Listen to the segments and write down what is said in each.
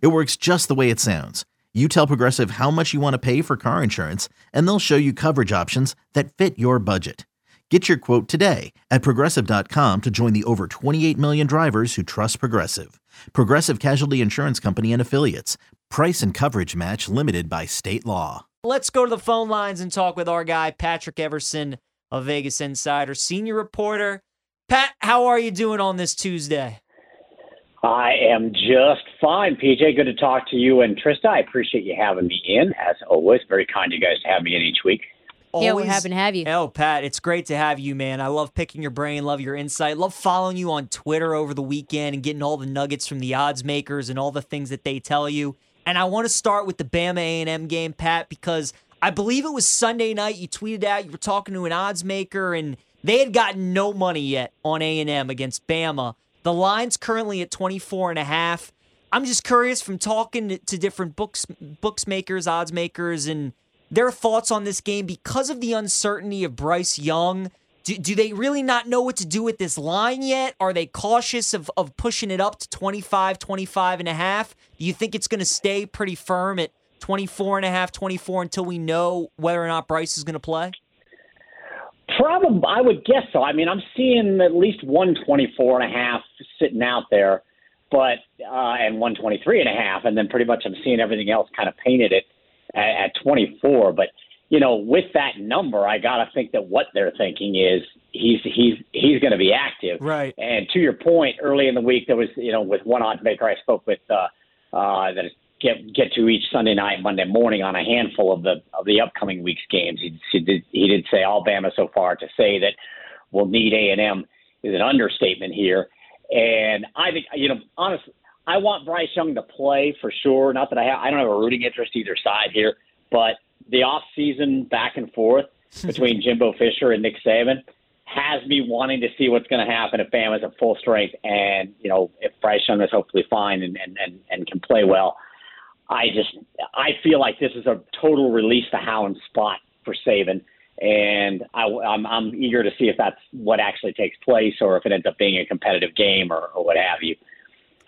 It works just the way it sounds. You tell Progressive how much you want to pay for car insurance, and they'll show you coverage options that fit your budget. Get your quote today at progressive.com to join the over 28 million drivers who trust Progressive. Progressive Casualty Insurance Company and Affiliates. Price and coverage match limited by state law. Let's go to the phone lines and talk with our guy, Patrick Everson a Vegas Insider, senior reporter. Pat, how are you doing on this Tuesday? I am just fine, PJ. Good to talk to you and Trista. I appreciate you having me in, as always. Very kind of you guys to have me in each week. yeah, we're happy to have you. Oh, Pat, it's great to have you, man. I love picking your brain, love your insight, love following you on Twitter over the weekend and getting all the nuggets from the odds makers and all the things that they tell you. And I want to start with the Bama A&M game, Pat, because I believe it was Sunday night. You tweeted out you were talking to an odds maker, and they had gotten no money yet on A&M against Bama. The line's currently at 24 and a half. I'm just curious from talking to different books books makers, odds makers, and their thoughts on this game because of the uncertainty of Bryce Young. Do, do they really not know what to do with this line yet? Are they cautious of, of pushing it up to 25, 25 and a half? Do you think it's going to stay pretty firm at 24 and a half, 24 until we know whether or not Bryce is going to play? Probably, I would guess so. I mean, I'm seeing at least 124 and a half sitting out there, but uh, and 123 and a half, and then pretty much I'm seeing everything else kind of painted it at, at 24. But you know, with that number, I got to think that what they're thinking is he's he's he's going to be active. Right. And to your point, early in the week there was you know with one odds maker I spoke with uh, uh, that get get to each Sunday night, Monday morning on a handful of the of the upcoming week's games. He, he did he did say Alabama so far to say that we'll need A and M is an understatement here. And I think you know honestly, I want Bryce Young to play for sure. Not that I have I don't have a rooting interest either side here, but the off season back and forth between Jimbo Fisher and Nick Saban has me wanting to see what's going to happen if Bama's at full strength and you know if Bryce Young is hopefully fine and and and, and can play well. I just I feel like this is a total release the hound spot for Saban, and I, I'm I'm eager to see if that's what actually takes place or if it ends up being a competitive game or, or what have you.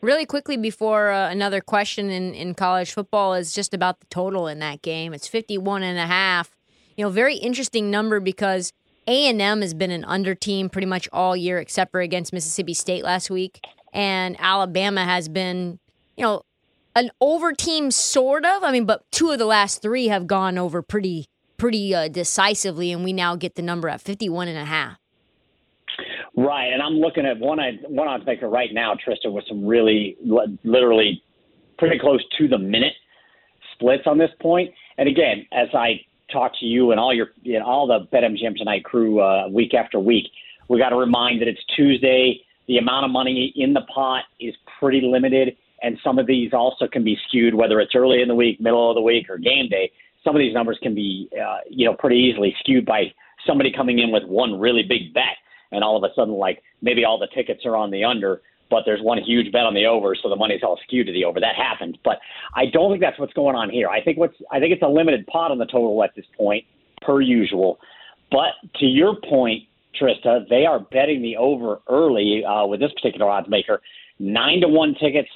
Really quickly before uh, another question in, in college football is just about the total in that game. It's 51 and a half. You know, very interesting number because A&M has been an under team pretty much all year except for against Mississippi State last week and Alabama has been, you know, an over team, sort of. I mean, but two of the last three have gone over pretty pretty uh, decisively, and we now get the number at 51 and a half. Right, and I'm looking at one one odds right now, Trista, with some really literally pretty close to the minute splits on this point. And again, as I talk to you and all your you know, all the BetMGM tonight crew uh, week after week, we got to remind that it's Tuesday. The amount of money in the pot is pretty limited and some of these also can be skewed, whether it's early in the week, middle of the week, or game day. Some of these numbers can be, uh, you know, pretty easily skewed by somebody coming in with one really big bet, and all of a sudden, like maybe all the tickets are on the under, but there's one huge bet on the over, so the money's all skewed to the over. That happens, but I don't think that's what's going on here. I think what's I think it's a limited pot on the total at this point, per usual. But to your point, Trista, they are betting the over early uh, with this particular odds maker. Nine to one tickets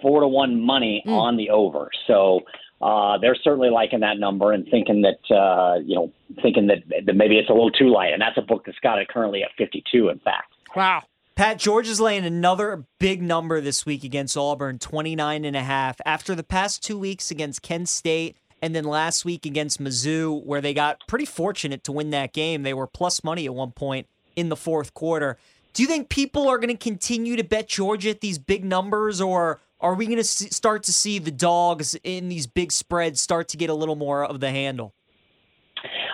four to one money mm. on the over. So uh, they're certainly liking that number and thinking that uh, you know thinking that, that maybe it's a little too light. And that's a book that's got it currently at 52. In fact. Wow. Pat Georgia is laying another big number this week against Auburn, 29 and a half. After the past two weeks against Kent State and then last week against Mizzou, where they got pretty fortunate to win that game. They were plus money at one point in the fourth quarter. Do you think people are going to continue to bet Georgia at these big numbers, or are we going to start to see the dogs in these big spreads start to get a little more of the handle?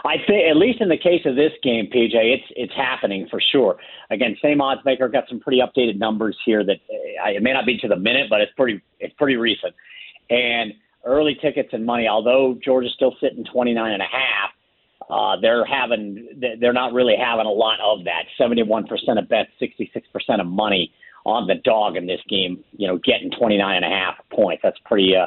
I think, at least in the case of this game, PJ, it's it's happening for sure. Again, same odds maker got some pretty updated numbers here that uh, it may not be to the minute, but it's pretty it's pretty recent. And early tickets and money. Although Georgia's still sitting 29 and a half, uh, they're having they're not really having a lot of that. 71% of bets, 66% of money on the dog in this game. You know, getting 29 and a half points. That's pretty. Uh,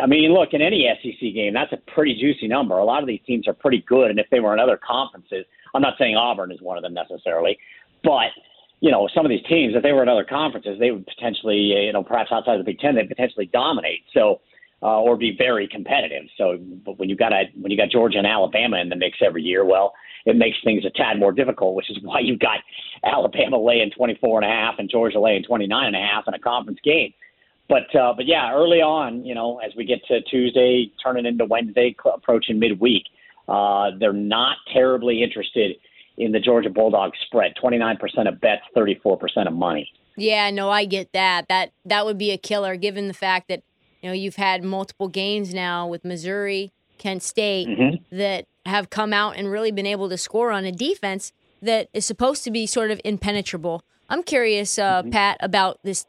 I mean, look in any SEC game, that's a pretty juicy number. A lot of these teams are pretty good, and if they were in other conferences, I'm not saying Auburn is one of them necessarily, but you know, some of these teams, if they were in other conferences, they would potentially, you know, perhaps outside of the Big Ten, they'd potentially dominate. So, uh, or be very competitive. So, but when you got a when you got Georgia and Alabama in the mix every year, well, it makes things a tad more difficult. Which is why you've got Alabama laying 24 and a half and Georgia laying 29 and a half in a conference game. But uh, but yeah, early on, you know, as we get to Tuesday, turning into Wednesday, approaching midweek, uh, they're not terribly interested in the Georgia Bulldogs spread. 29% of bets, 34% of money. Yeah, no, I get that. That that would be a killer given the fact that you know you've had multiple games now with Missouri, Kent State mm-hmm. that have come out and really been able to score on a defense that is supposed to be sort of impenetrable. I'm curious, uh, mm-hmm. Pat, about this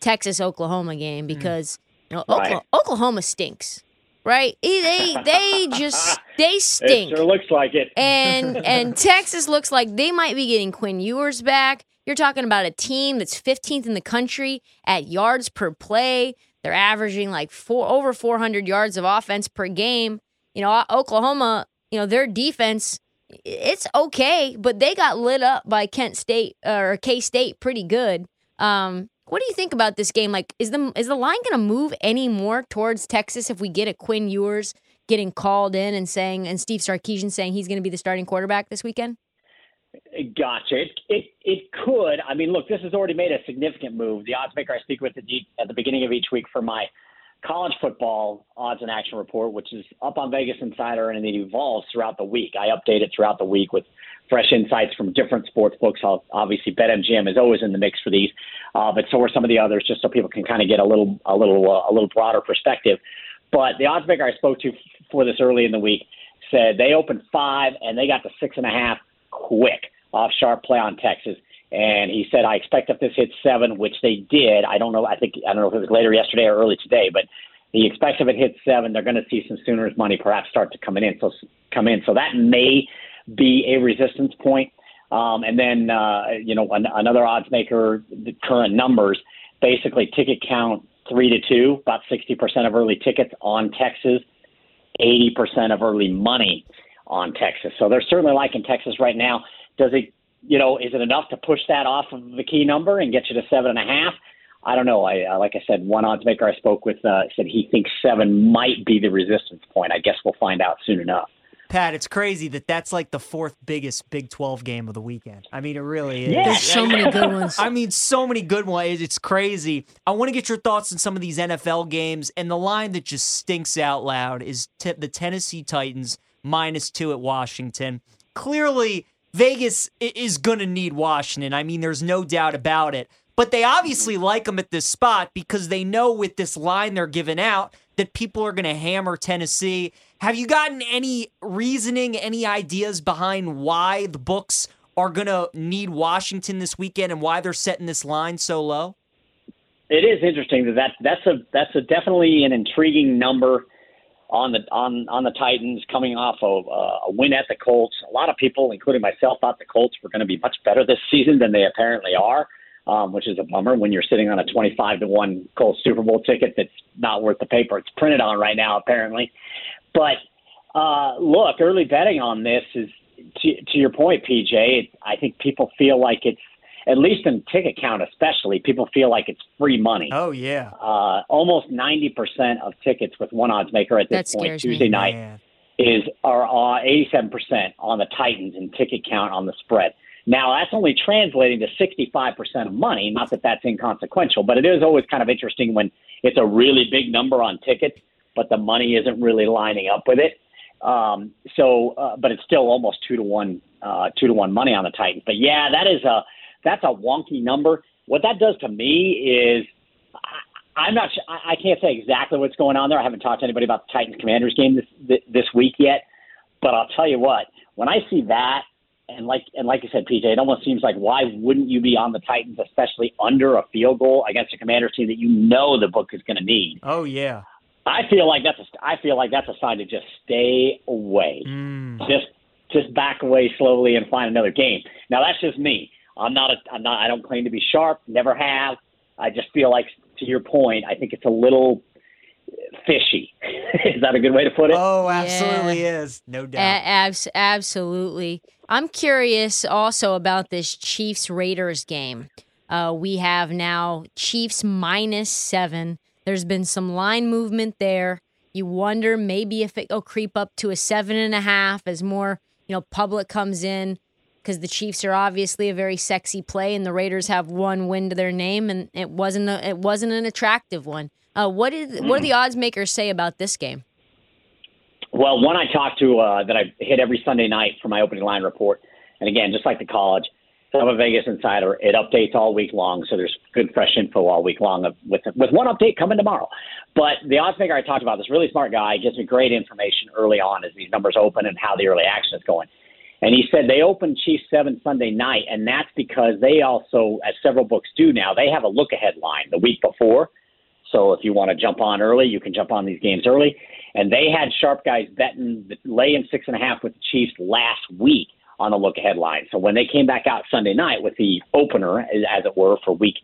Texas Oklahoma game mm. because you know, right. Oklahoma, Oklahoma stinks right? They they just they stink. It sure looks like it. And and Texas looks like they might be getting Quinn Ewers back. You're talking about a team that's 15th in the country at yards per play. They're averaging like four over 400 yards of offense per game. You know, Oklahoma, you know, their defense it's okay, but they got lit up by Kent State or K State pretty good. Um, what do you think about this game? Like, is the is the line going to move any more towards Texas if we get a Quinn Ewers getting called in and saying, and Steve Sarkisian saying he's going to be the starting quarterback this weekend? Gotcha. It, it it could. I mean, look, this has already made a significant move. The odds maker I speak with at the beginning of each week for my college football odds and action report, which is up on Vegas Insider and it evolves throughout the week. I update it throughout the week with fresh insights from different sports books. i Obviously, BetMGM is always in the mix for these, uh, but so are some of the others, just so people can kind of get a little, a little, uh, a little broader perspective. But the odds maker I spoke to for this early in the week said they opened five and they got to six and a half quick off sharp play on Texas. And he said, I expect if this hits seven, which they did. I don't know. I think I don't know if it was later yesterday or early today, but he expects if it hits seven, they're going to see some Sooners money perhaps start to come in. So come in. So that may be a resistance point. Um, and then, uh, you know, an, another odds maker, the current numbers, basically ticket count three to two, about 60% of early tickets on Texas, 80% of early money on Texas. So they're certainly liking Texas right now. Does it, you know, is it enough to push that off of the key number and get you to seven and a half? I don't know. I uh, like I said, one odds maker I spoke with uh, said he thinks seven might be the resistance point. I guess we'll find out soon enough. Pat, it's crazy that that's like the fourth biggest Big 12 game of the weekend. I mean, it really is. Yeah. There's so many good ones. I mean, so many good ones. It's crazy. I want to get your thoughts on some of these NFL games. And the line that just stinks out loud is t- the Tennessee Titans minus two at Washington. Clearly, Vegas is going to need Washington. I mean, there's no doubt about it. But they obviously like them at this spot because they know with this line they're giving out that people are going to hammer Tennessee. Have you gotten any reasoning, any ideas behind why the books are going to need Washington this weekend and why they're setting this line so low? It is interesting that, that that's a that's a definitely an intriguing number on the on on the Titans coming off of uh, a win at the Colts. A lot of people, including myself, thought the Colts were going to be much better this season than they apparently are um, which is a bummer when you're sitting on a 25 to 1 Colts Super Bowl ticket that's not worth the paper it's printed on right now, apparently. But uh, look, early betting on this is, to, to your point, PJ, it, I think people feel like it's, at least in ticket count especially, people feel like it's free money. Oh, yeah. Uh, almost 90% of tickets with one odds maker at this that point, Tuesday me. night, Man. is are uh, 87% on the Titans in ticket count on the spread. Now, that's only translating to 65% of money. Not that that's inconsequential, but it is always kind of interesting when it's a really big number on tickets, but the money isn't really lining up with it. Um, so, uh, but it's still almost two to one, uh, two to one money on the Titans. But yeah, that is a that's a wonky number. What that does to me is I, I'm not. I, I can't say exactly what's going on there. I haven't talked to anybody about the Titans Commanders game this this week yet. But I'll tell you what, when I see that and like and like I said, PJ, it almost seems like why wouldn't you be on the Titans, especially under a field goal against a Commanders team that you know the book is going to need? Oh yeah. I feel like that's a, I feel like that's a sign to just stay away. Mm. Just just back away slowly and find another game. Now that's just me. I'm not a I'm not I don't claim to be sharp, never have. I just feel like to your point, I think it's a little fishy. is that a good way to put it? Oh, absolutely is. No doubt. A- abs- absolutely. I'm curious also about this Chiefs Raiders game. Uh, we have now Chiefs minus seven. There's been some line movement there. You wonder maybe if it'll creep up to a seven and a half as more you know public comes in because the Chiefs are obviously a very sexy play, and the Raiders have one win to their name, and it wasn't a, it wasn't an attractive one. Uh, what is what do the odds makers say about this game? Well, one I talked to uh, that I hit every Sunday night for my opening line report, and again, just like the college, I'm a Vegas insider. It updates all week long, so there's good fresh info all week long. Of, with with one update coming tomorrow. But the odds maker I talked about, this really smart guy, gives me great information early on as these numbers open and how the early action is going. And he said they opened Chiefs seven Sunday night, and that's because they also, as several books do now, they have a look ahead line the week before. So if you want to jump on early, you can jump on these games early. And they had sharp guys betting laying six and a half with the Chiefs last week on the look ahead line. So when they came back out Sunday night with the opener, as it were, for week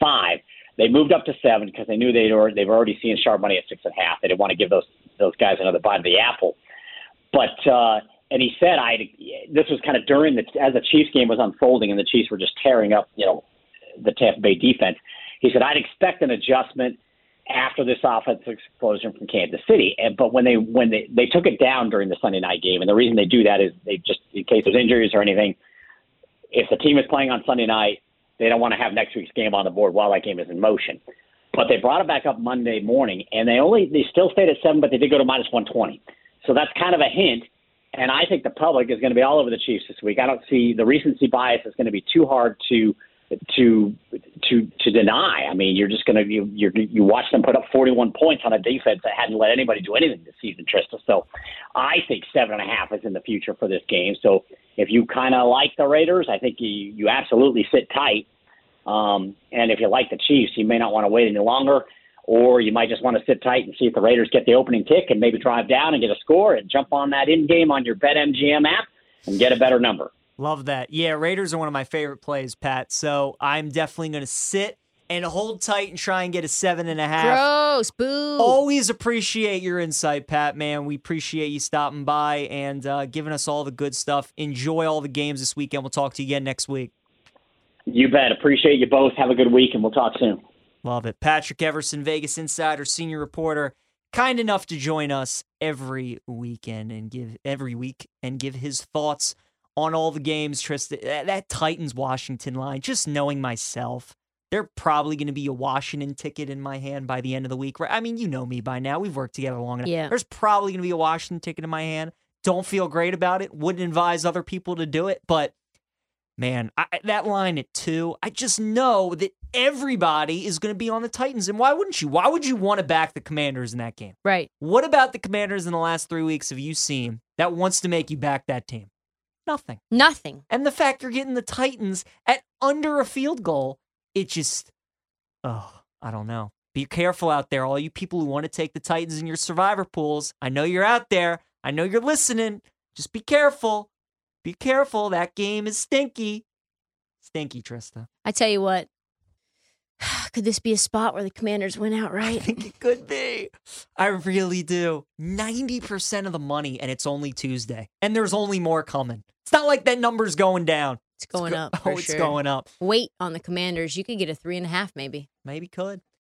five, they moved up to seven because they knew they'd already, they've already seen sharp money at six and a half. They didn't want to give those those guys another bite of the apple. But uh, and he said I this was kind of during the as the Chiefs game was unfolding and the Chiefs were just tearing up, you know, the Tampa Bay defense. He said I'd expect an adjustment after this offensive explosion from Kansas City. And but when they when they they took it down during the Sunday night game, and the reason they do that is they just in case there's injuries or anything, if the team is playing on Sunday night, they don't want to have next week's game on the board while that game is in motion. But they brought it back up Monday morning, and they only they still stayed at seven, but they did go to minus one twenty. So that's kind of a hint. And I think the public is going to be all over the Chiefs this week. I don't see the recency bias is going to be too hard to to to to deny. I mean, you're just going to you you you watch them put up 41 points on a defense that hadn't let anybody do anything this season, Trista. So I think seven and a half is in the future for this game. So if you kind of like the Raiders, I think you you absolutely sit tight. Um, and if you like the Chiefs, you may not want to wait any longer, or you might just want to sit tight and see if the Raiders get the opening kick and maybe drive down and get a score and jump on that in game on your BetMGM app and get a better number. Love that. Yeah, Raiders are one of my favorite plays, Pat. So I'm definitely going to sit and hold tight and try and get a seven and a half. Gross, boo. Always appreciate your insight, Pat. Man, we appreciate you stopping by and uh, giving us all the good stuff. Enjoy all the games this weekend. We'll talk to you again next week. You bet. Appreciate you both. Have a good week, and we'll talk soon. Love it. Patrick Everson, Vegas Insider, senior reporter, kind enough to join us every weekend and give every week and give his thoughts on all the games. Trista, that, that Titans Washington line. Just knowing myself, they're probably going to be a Washington ticket in my hand by the end of the week. Right? I mean, you know me by now. We've worked together long enough. Yeah. There's probably going to be a Washington ticket in my hand. Don't feel great about it. Wouldn't advise other people to do it, but man, I, that line at two, I just know that everybody is going to be on the Titans. And why wouldn't you? Why would you want to back the Commanders in that game? Right. What about the Commanders in the last three weeks have you seen that wants to make you back that team? Nothing. Nothing. And the fact you're getting the Titans at under a field goal, it just, oh, I don't know. Be careful out there, all you people who want to take the Titans in your survivor pools. I know you're out there. I know you're listening. Just be careful. Be careful. That game is stinky. Stinky, Trista. I tell you what. Could this be a spot where the commanders win I think it could be. I really do. 90% of the money, and it's only Tuesday. And there's only more coming. It's not like that number's going down. It's going go- up. Oh, for it's going up. Wait on the commanders. You could get a three and a half, maybe. Maybe could.